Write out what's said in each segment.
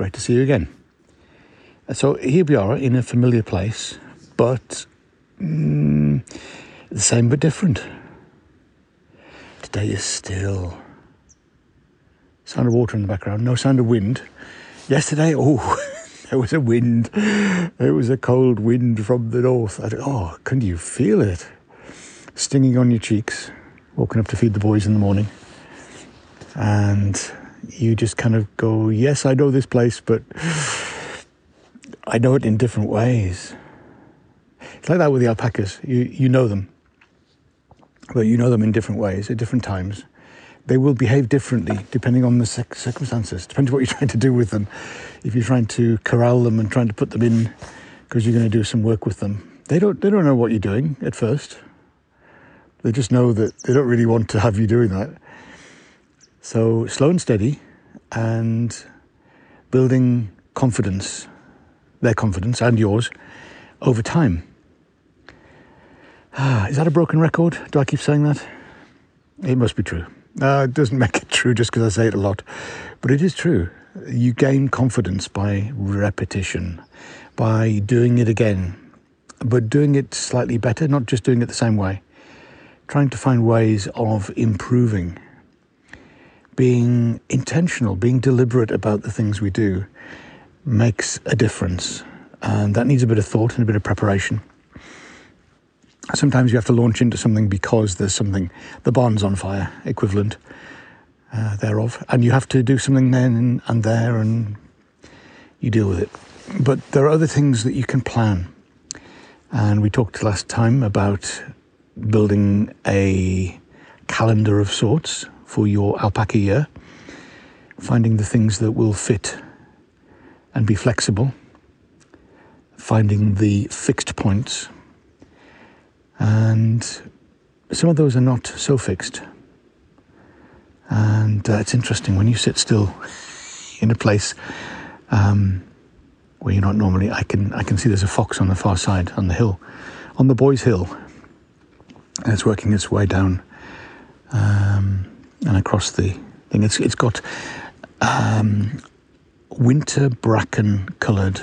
Great to see you again. So, here we are in a familiar place, but mm, the same but different. Today is still. Sound of water in the background, no sound of wind. Yesterday, oh, there was a wind. It was a cold wind from the north. I, oh, can you feel it? Stinging on your cheeks, walking up to feed the boys in the morning. And you just kind of go, yes, I know this place, but I know it in different ways. It's like that with the alpacas. You, you know them, but you know them in different ways at different times. They will behave differently depending on the circumstances, depending on what you're trying to do with them. If you're trying to corral them and trying to put them in because you're going to do some work with them, they don't, they don't know what you're doing at first. They just know that they don't really want to have you doing that. So slow and steady and building confidence, their confidence and yours, over time. Ah, is that a broken record? Do I keep saying that? It must be true. Uh, it doesn't make it true just because I say it a lot, but it is true. You gain confidence by repetition, by doing it again, but doing it slightly better, not just doing it the same way. Trying to find ways of improving being intentional, being deliberate about the things we do makes a difference. And that needs a bit of thought and a bit of preparation. Sometimes you have to launch into something because there's something, the barn's on fire, equivalent uh, thereof. And you have to do something then and there and you deal with it. But there are other things that you can plan. And we talked last time about building a calendar of sorts for your alpaca year, finding the things that will fit and be flexible, finding the fixed points, and some of those are not so fixed. And uh, it's interesting when you sit still in a place um, where you're not normally. I can I can see there's a fox on the far side on the hill, on the boys' hill, and it's working its way down. Um, and across the thing. It's it's got um, winter bracken coloured.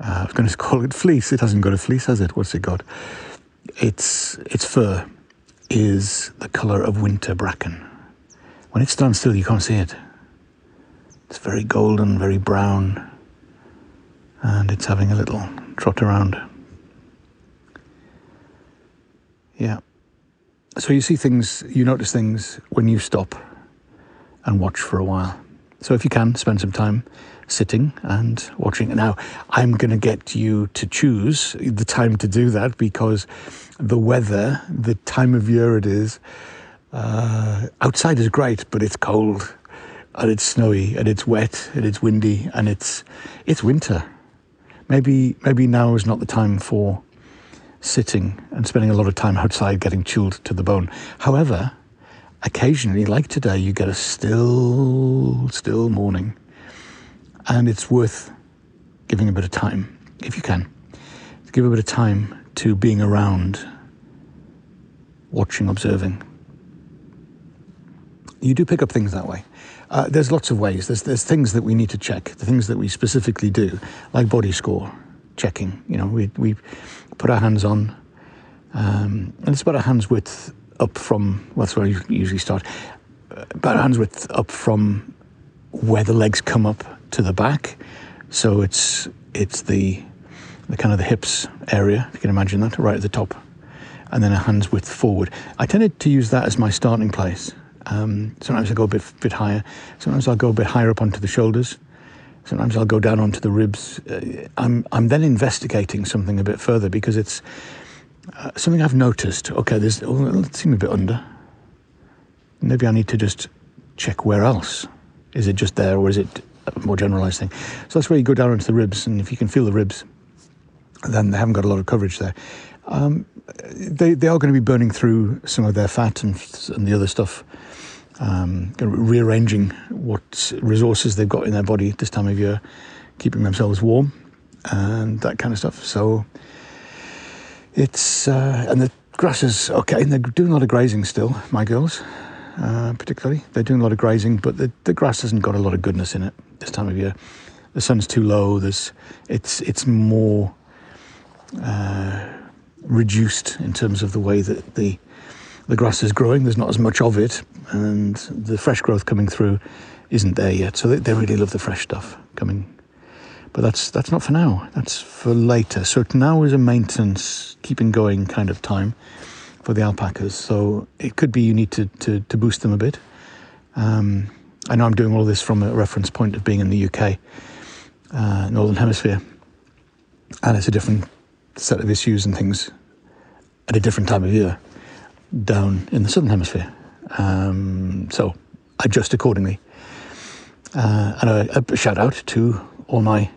Uh, I was going to call it fleece. It hasn't got a fleece, has it? What's it got? Its its fur is the colour of winter bracken. When it stands still, you can't see it. It's very golden, very brown, and it's having a little trot around. Yeah. So you see things, you notice things when you stop and watch for a while. So if you can, spend some time sitting and watching. Now, I'm going to get you to choose the time to do that because the weather, the time of year it is, uh, outside is great, but it's cold and it's snowy and it's wet and it's windy and it's it's winter. Maybe maybe now is not the time for sitting and spending a lot of time outside getting chilled to the bone. However, occasionally, like today, you get a still, still morning, and it's worth giving a bit of time, if you can, give a bit of time to being around, watching, observing. You do pick up things that way. Uh, there's lots of ways. There's there's things that we need to check, the things that we specifically do, like body score checking. You know, we we put our hands on, um, and it's about a hand's width up from. Well, that's where you usually start. About a hand's width up from where the legs come up to the back. So it's it's the the kind of the hips area. If you can imagine that, right at the top, and then a hand's width forward. I tended to use that as my starting place. Um, sometimes I go a bit bit higher. Sometimes I'll go a bit higher up onto the shoulders. Sometimes I'll go down onto the ribs. Uh, I'm, I'm then investigating something a bit further because it's uh, something I've noticed. Okay, there's oh, it seems a bit under. Maybe I need to just check where else. Is it just there, or is it a more generalised thing. So that's where you go down into the ribs, and if you can feel the ribs, then they haven't got a lot of coverage there. Um, they they are going to be burning through some of their fat and and the other stuff, um, rearranging what resources they've got in their body this time of year, keeping themselves warm, and that kind of stuff. So it's uh, and the grass is okay, and they're doing a lot of grazing still. My girls, uh, particularly, they're doing a lot of grazing, but the, the grass hasn't got a lot of goodness in it this time of year. The sun's too low. There's it's it's more. Uh, reduced in terms of the way that the the grass is growing. There's not as much of it, and the fresh growth coming through isn't there yet. So they, they really love the fresh stuff coming. But that's that's not for now. That's for later. So now is a maintenance, keeping going kind of time for the alpacas. So it could be you need to to, to boost them a bit. Um, I know I'm doing all this from a reference point of being in the UK, uh, Northern Hemisphere, and it's a different set of issues and things at a different time of year down in the southern hemisphere. Um, so adjust accordingly. Uh, and a, a, shout out to all my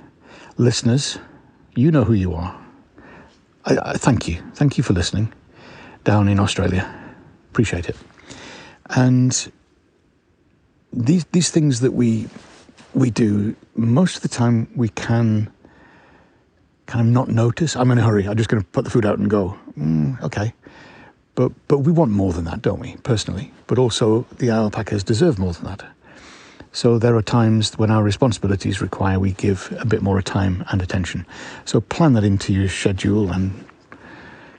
listeners. You know who you are. I, I thank you. Thank you for listening down in Australia. Appreciate it. And these these things that we we do most of the time we can kind of not notice. I'm in a hurry. I'm just going to put the food out and go. Mm, okay. But, but we want more than that, don't we, personally? But also, the alpacas deserve more than that. So there are times when our responsibilities require we give a bit more time and attention. So plan that into your schedule and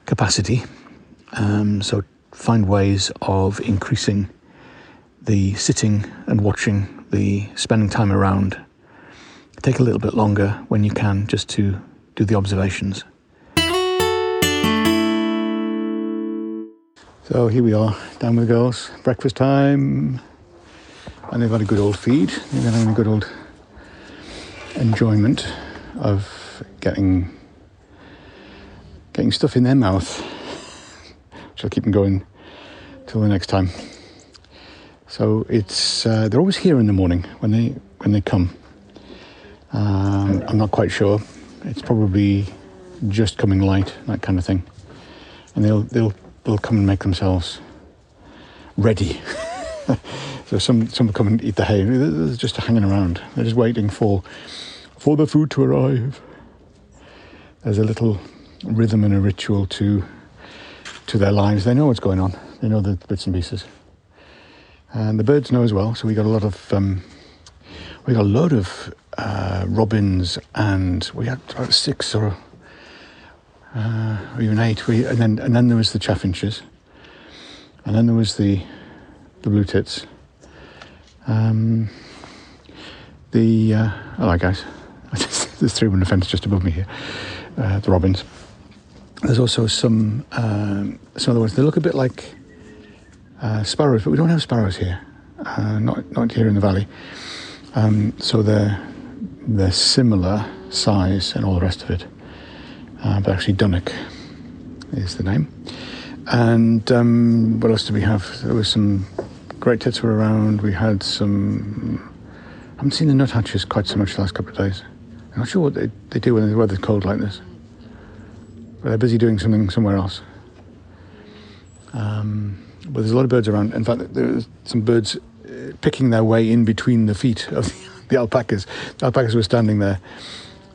capacity. Um, so find ways of increasing the sitting and watching, the spending time around. Take a little bit longer when you can just to do the observations. So here we are, down with the girls, breakfast time, and they've had a good old feed. They've been having a good old enjoyment of getting getting stuff in their mouth, which will keep them going till the next time. So it's uh, they're always here in the morning when they when they come. Um, I'm not quite sure it's probably just coming light, that kind of thing. And they'll they'll they'll come and make themselves ready. so some some will come and eat the hay. They're just hanging around. They're just waiting for for the food to arrive. There's a little rhythm and a ritual to to their lives. They know what's going on. They know the bits and pieces. And the birds know as well. So we got a lot of um, we got a lot of uh, robins, and we had about six or, uh, or even eight. We, and then and then there was the chaffinches, and then there was the the blue tits. Um, the uh, hello guys, there's three on the fence just above me here. Uh, the robins. There's also some um, some other ones. They look a bit like uh, sparrows, but we don't have sparrows here. Uh, not not here in the valley. Um, so they're they're similar size and all the rest of it. Uh, but actually, Dunnock is the name. And um, what else did we have? There was some great tits were around. We had some. I haven't seen the nuthatches quite so much the last couple of days. I'm not sure what they, they do when the weather's cold like this. But they're busy doing something somewhere else. Um, but there's a lot of birds around. In fact, there's some birds uh, picking their way in between the feet of the the alpacas. The alpacas were standing there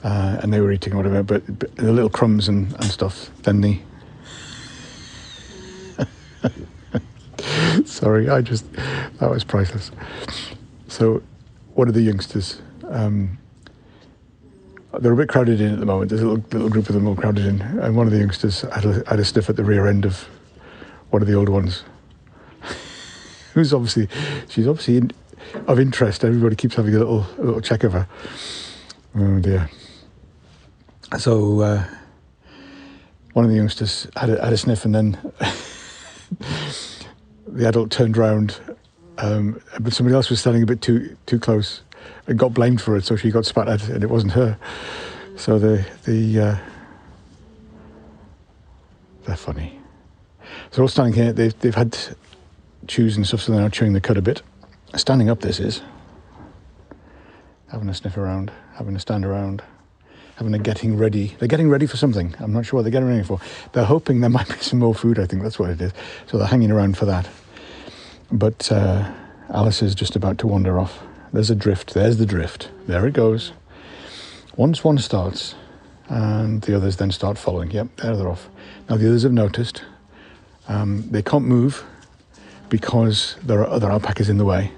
uh, and they were eating whatever, but, but the little crumbs and, and stuff. Then the. Sorry, I just. That was priceless. So, one of the youngsters. Um, they're a bit crowded in at the moment. There's a little, little group of them all crowded in, and one of the youngsters had a, had a sniff at the rear end of one of the old ones, who's obviously she's obviously in, of interest. Everybody keeps having a little a little check of her. Oh dear. So uh, one of the youngsters had a, had a sniff, and then the adult turned round, um, but somebody else was standing a bit too too close, and got blamed for it. So she got spat at, and it wasn't her. So the the uh, they're funny. So they're all standing here. They've they've had chews and stuff, so they're now chewing the cud a bit standing up this is. having a sniff around, having a stand around, having a getting ready. They're getting ready for something. I'm not sure what they're getting ready for. They're hoping there might be some more food. I think that's what it is. So they're hanging around for that. But uh, Alice is just about to wander off. There's a drift. There's the drift. There it goes. Once one starts, and the others then start following. Yep, there they're off. Now the others have noticed. Um, they can't move because there are other alpacas in the way.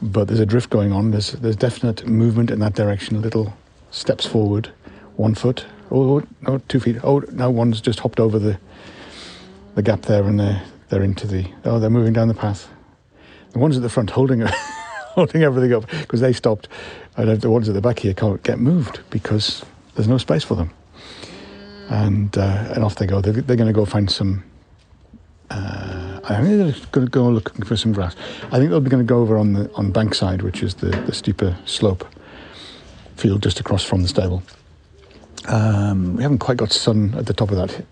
But there's a drift going on. There's there's definite movement in that direction. A little steps forward, one foot. Oh no, two feet. Oh, now one's just hopped over the the gap there, and they're they're into the. Oh, they're moving down the path. The ones at the front holding holding everything up because they stopped. And the ones at the back here can't get moved because there's no space for them. And uh, and off they go. They're, they're going to go find some uh, I think they're going to go looking for some grass. I think they'll be going to go over on the on Bankside, which is the, the steeper slope field just across from the stable. Um, we haven't quite got sun at the top of that,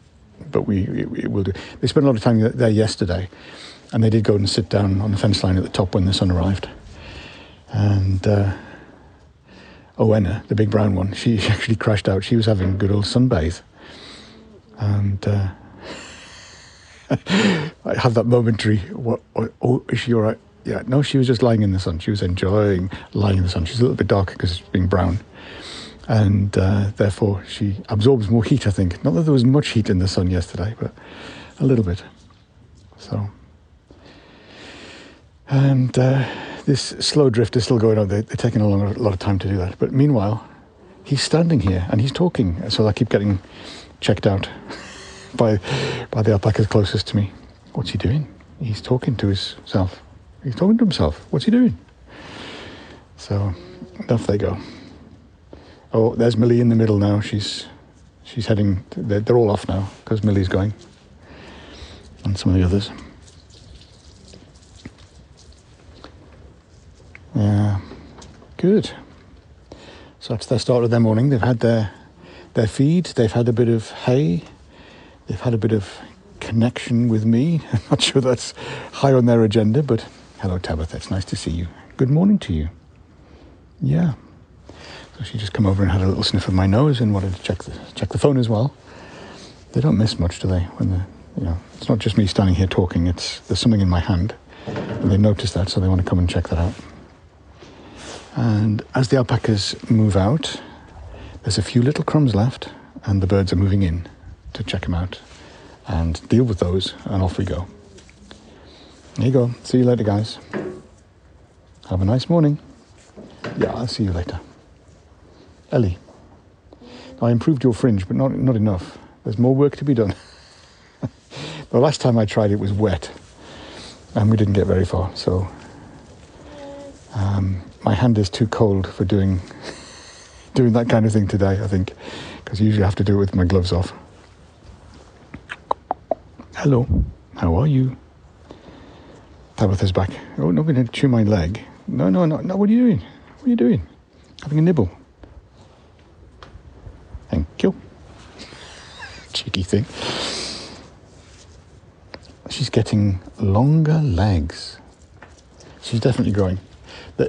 but we, we, will do. They spent a lot of time there yesterday, and they did go and sit down on the fence line at the top when the sun arrived. And uh, the big brown one, she actually crashed out. She was having a good old sunbathe. And uh, I had that momentary, what, oh, is she all right? Yeah, no, she was just lying in the sun. She was enjoying lying in the sun. She's a little bit darker because it's being brown. And uh, therefore, she absorbs more heat, I think. Not that there was much heat in the sun yesterday, but a little bit. So, and uh, this slow drift is still going on. They, are taking a, long, a lot of time to do that. But meanwhile, he's standing here and he's talking. So I keep getting checked out. by by the alpacas closest to me. What's he doing? He's talking to himself. He's talking to himself. What's he doing? So off they go. Oh, there's Millie in the middle now. She's she's heading. They're, they're all off now because Millie's going, and some of the others. Yeah, good. So that's their start of their morning. They've had their their feed. They've had a bit of hay they've had a bit of connection with me. I'm not sure that's high on their agenda, but hello, Tabitha. It's nice to see you. Good morning to you. Yeah. So she just come over and had a little sniff of my nose and wanted to check the check the phone as well. They don't miss much, do they? When you know, it's not just me standing here talking. It's there's something in my hand, and they notice that, so they want to come and check that out. And as the alpacas move out, there's a few little crumbs left, and the birds are moving in to check them out and deal with those, and off we go. There you go. See you later, guys. Have a nice morning. Yeah, I'll see you later. Ellie, I improved your fringe, but not, not enough. There's more work to be done. the last time I tried it was wet, and we didn't get very far, so um, my hand is too cold for doing doing that kind of thing today, I think, because I usually I have to do it with my gloves off. Hello, how are you? Tabitha's back. Oh, not going to chew my leg. No, no, no, no. What are you doing? What are you doing? Having a nibble. Thank you. Cheeky thing. She's getting longer legs. She's definitely growing.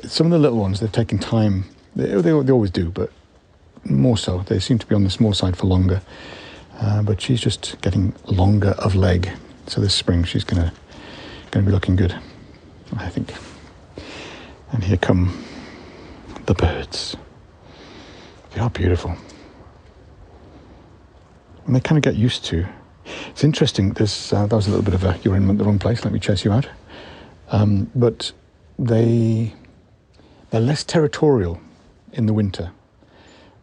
Some of the little ones, they've taken time. They, they, they always do, but more so. They seem to be on the small side for longer. Uh, but she's just getting longer of leg. So this spring she's gonna gonna be looking good, I think. And here come the birds. They are beautiful. And they kind of get used to. It's interesting. There's uh, that was a little bit of a you're in the wrong place. Let me chase you out. Um, but they they're less territorial in the winter.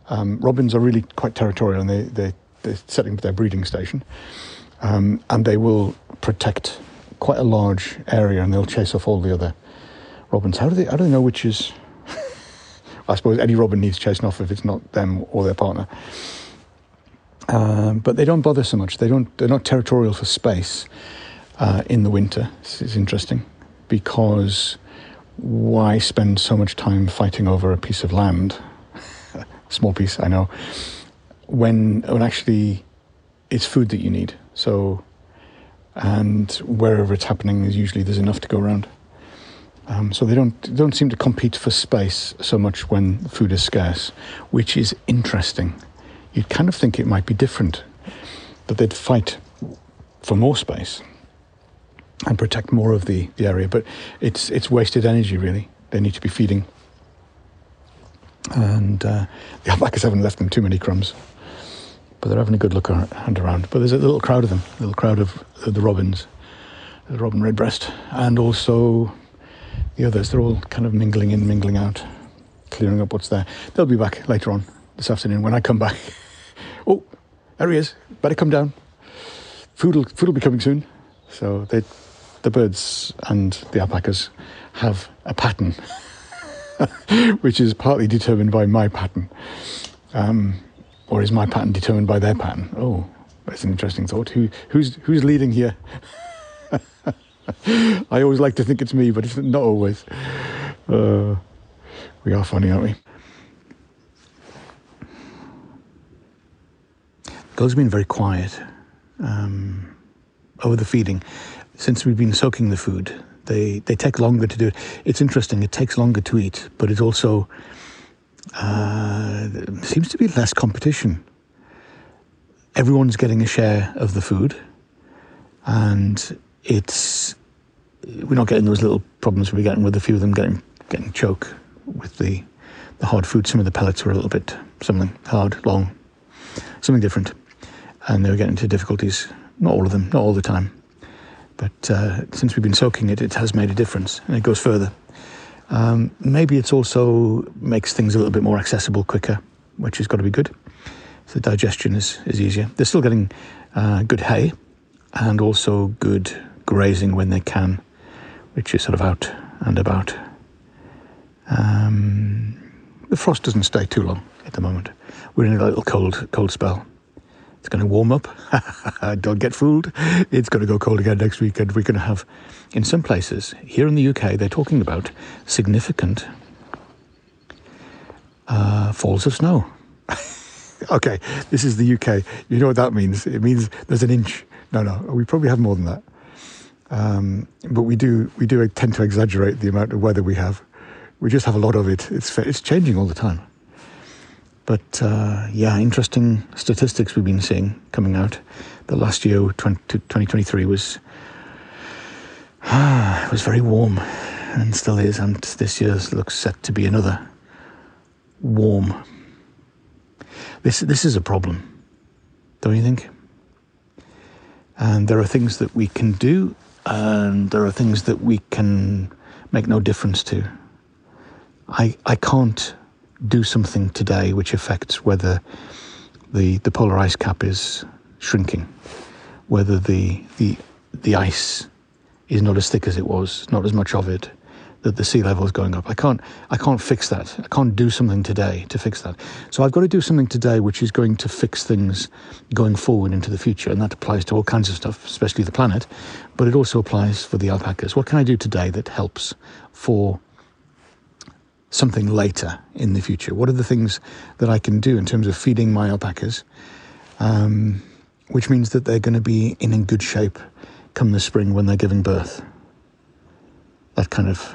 Um, robins are really quite territorial, and they, they they're setting up their breeding station, um, and they will protect quite a large area, and they'll chase off all the other robins. How do they? How do they know which is? I suppose any robin needs chasing off if it's not them or their partner. Um, but they don't bother so much. They don't. They're not territorial for space uh, in the winter. Is interesting because why spend so much time fighting over a piece of land? Small piece, I know when when actually it's food that you need. So, and wherever it's happening is usually there's enough to go around. Um, so they don't don't seem to compete for space so much when food is scarce, which is interesting. You'd kind of think it might be different, that they'd fight for more space and protect more of the, the area, but it's it's wasted energy really. They need to be feeding, and uh, the alpacas haven't left them too many crumbs, but they're having a good look around. around. But there's a little crowd of them, a little crowd of the robins, the robin redbreast, and also the others, they're all kind of mingling in, mingling out, clearing up what's there. They'll be back later on this afternoon when I come back. oh, there he is. Better come down. Food will, food will be coming soon. So they, the birds and the alpacas have a pattern, which is partly determined by my pattern. Um, or is my pattern determined by their pattern? Oh, that's an interesting thought. Who, who's, who's leading here? I always like to think it's me, but it's not always. Uh, we are funny, aren't we? Have been very quiet um, over the feeding. Since we've been soaking the food, they, they take longer to do it. It's interesting, it takes longer to eat, but it also uh, seems to be less competition. Everyone's getting a share of the food, and it's we're not getting those little problems we're getting with a few of them getting getting choke with the the hard food. Some of the pellets were a little bit something hard, long, something different, and they were getting into difficulties. Not all of them, not all the time, but uh, since we've been soaking it, it has made a difference, and it goes further. Um, maybe it also makes things a little bit more accessible quicker, which has got to be good. So digestion is, is easier. They're still getting uh, good hay and also good grazing when they can, which is sort of out and about. Um, the frost doesn't stay too long at the moment. We're in a little cold, cold spell. It's going to warm up. Don't get fooled. It's going to go cold again next week, and we're going to have, in some places here in the UK, they're talking about significant uh, falls of snow. okay, this is the UK. You know what that means? It means there's an inch. No, no, we probably have more than that. Um, but we do we do tend to exaggerate the amount of weather we have. We just have a lot of it. It's it's changing all the time. But uh, yeah, interesting statistics we've been seeing coming out. The last year, 20, 2023, was was very warm, and still is. And this year looks set to be another warm. This this is a problem, don't you think? And there are things that we can do and there are things that we can make no difference to. I, I can't do something today which affects whether the, the polar ice cap is shrinking, whether the, the, the ice is not as thick as it was, not as much of it, that the sea level is going up. I can't, I can't fix that. I can't do something today to fix that. So I've got to do something today which is going to fix things going forward into the future. And that applies to all kinds of stuff, especially the planet, but it also applies for the alpacas. What can I do today that helps for something later in the future? What are the things that I can do in terms of feeding my alpacas, um, which means that they're going to be in good shape come the spring when they're giving birth? That kind of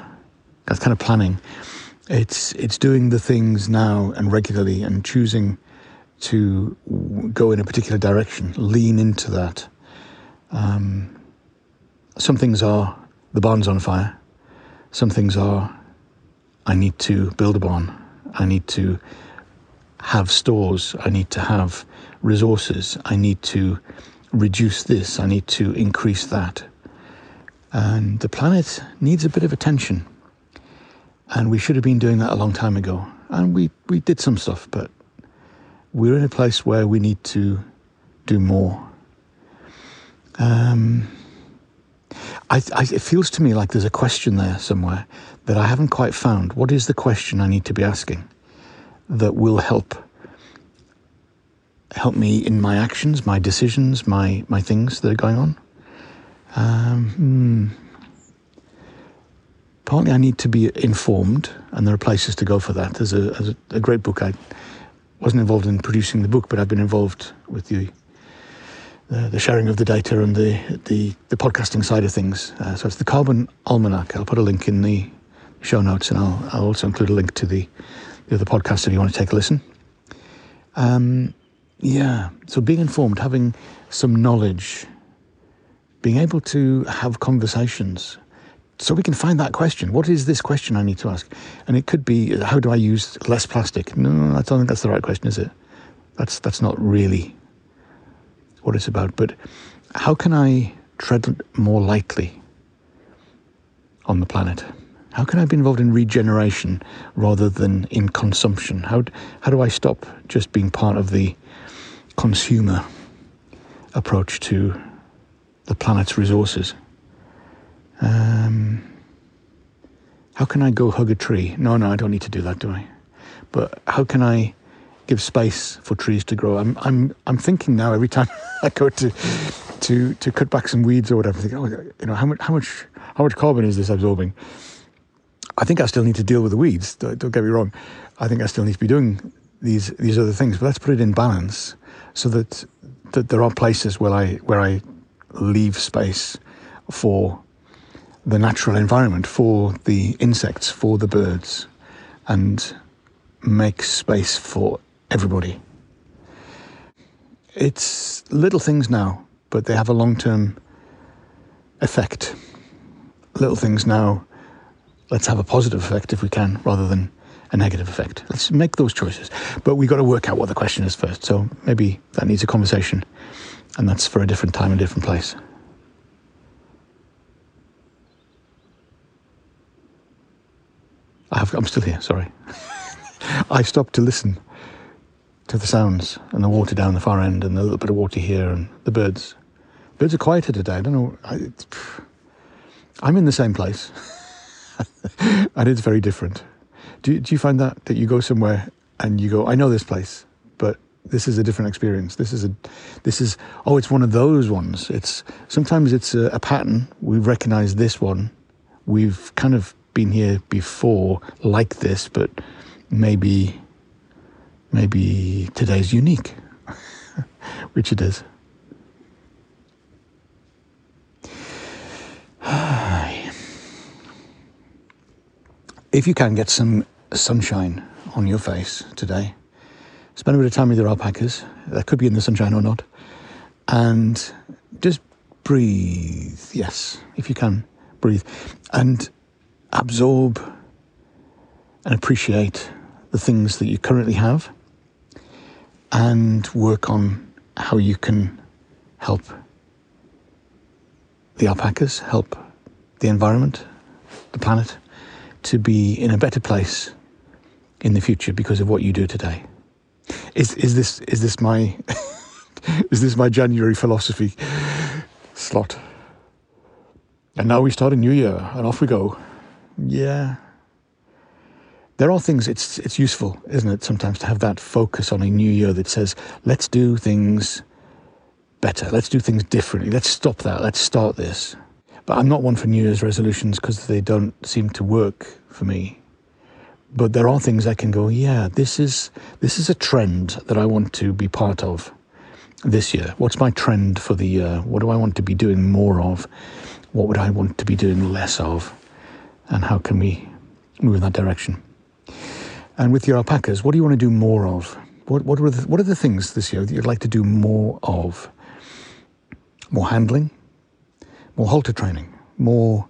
that's kind of planning. It's it's doing the things now and regularly and choosing to go in a particular direction, lean into that. Um, some things are the barn's on fire. Some things are I need to build a barn. I need to have stores. I need to have resources. I need to reduce this. I need to increase that. And the planet needs a bit of attention. And we should have been doing that a long time ago. And we, we did some stuff, but we're in a place where we need to do more. Um, I, I, it feels to me like there's a question there somewhere that I haven't quite found. What is the question I need to be asking that will help help me in my actions, my decisions, my my things that are going on? Um, hmm partly I need to be informed, and there are places to go for that. There's a, there's a great book. I wasn't involved in producing the book, but I've been involved with the the, the sharing of the data and the the, the podcasting side of things. Uh, so it's the Carbon Almanac. I'll put a link in the show notes, and I'll, I'll also include a link to the, the other podcast if you want to take a listen. Um, yeah, so being informed, having some knowledge, being able to have conversations so we can find that question. What is this question I need to ask? And it could be, how do I use less plastic? No, I don't think that's the right question, is it? That's that's not really what it's about. But how can I tread more lightly on the planet? How can I be involved in regeneration rather than in consumption? How how do I stop just being part of the consumer approach to the planet's resources? Um, how can I go hug a tree? No, no, I don't need to do that, do I? But how can I give space for trees to grow? I'm, I'm, I'm thinking now every time I go to, to, to cut back some weeds or whatever, I think, oh, you know, how much, how much, how much carbon is this absorbing? I think I still need to deal with the weeds. Don't, get me wrong. I think I still need to be doing these these other things, but let's put it in balance so that that there are places where I where I leave space for the natural environment for the insects, for the birds, and make space for everybody. It's little things now, but they have a long term effect. Little things now, let's have a positive effect if we can, rather than a negative effect. Let's make those choices. But we've got to work out what the question is first. So maybe that needs a conversation, and that's for a different time and different place. I am still here, sorry. I stopped to listen to the sounds and the water down the far end and a little bit of water here and the birds. Birds are quieter today. I don't know. I, I'm in the same place and it's very different. Do, do you find that, that you go somewhere and you go, I know this place, but this is a different experience. This is a, this is, oh, it's one of those ones. It's, sometimes it's a, a pattern. We've recognized this one. We've kind of been here before like this, but maybe maybe today's unique, which it is. if you can get some sunshine on your face today, spend a bit of time with your alpacas. That could be in the sunshine or not. And just breathe. Yes, if you can, breathe. And absorb and appreciate the things that you currently have and work on how you can help the alpacas, help the environment, the planet to be in a better place in the future because of what you do today. Is is this is this my is this my January philosophy slot? And now we start a new year and off we go. Yeah. There are things, it's, it's useful, isn't it, sometimes to have that focus on a new year that says, let's do things better, let's do things differently, let's stop that, let's start this. But I'm not one for New Year's resolutions because they don't seem to work for me. But there are things I can go, yeah, this is this is a trend that I want to be part of this year. What's my trend for the year? What do I want to be doing more of? What would I want to be doing less of? and how can we move in that direction? And with your alpacas, what do you want to do more of? What, what, are, the, what are the things this year that you'd like to do more of? More handling, more halter training, more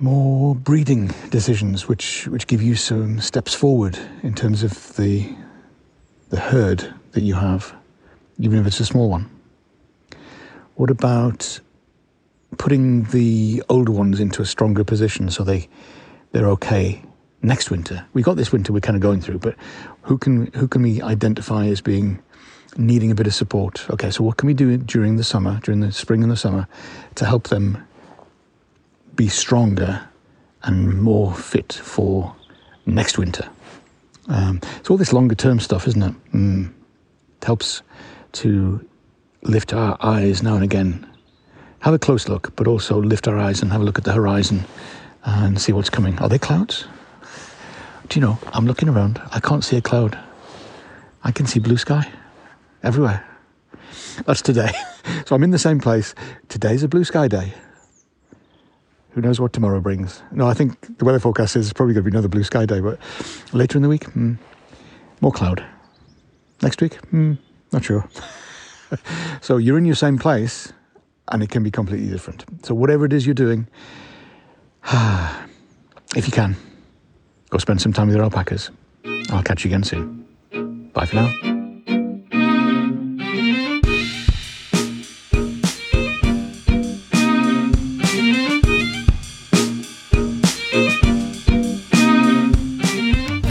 more breeding decisions, which which give you some steps forward in terms of the the herd that you have, even if it's a small one. What about putting the older ones into a stronger position so they they're okay next winter. We got this winter we're kind of going through, but who can who can we identify as being needing a bit of support? Okay, so what can we do during the summer, during the spring and the summer, to help them be stronger and more fit for next winter? Um, it's all this longer term stuff, isn't it? Mm. It helps to lift our eyes now and again have a close look, but also lift our eyes and have a look at the horizon and see what's coming. Are there clouds? Do you know, I'm looking around, I can't see a cloud. I can see blue sky everywhere. That's today. so I'm in the same place. Today's a blue sky day. Who knows what tomorrow brings? No, I think the weather forecast says it's probably going to be another blue sky day, but later in the week, hmm, more cloud. Next week, hmm, not sure. so you're in your same place and it can be completely different. So, whatever it is you're doing, if you can, go spend some time with your alpacas. I'll catch you again soon. Bye for now.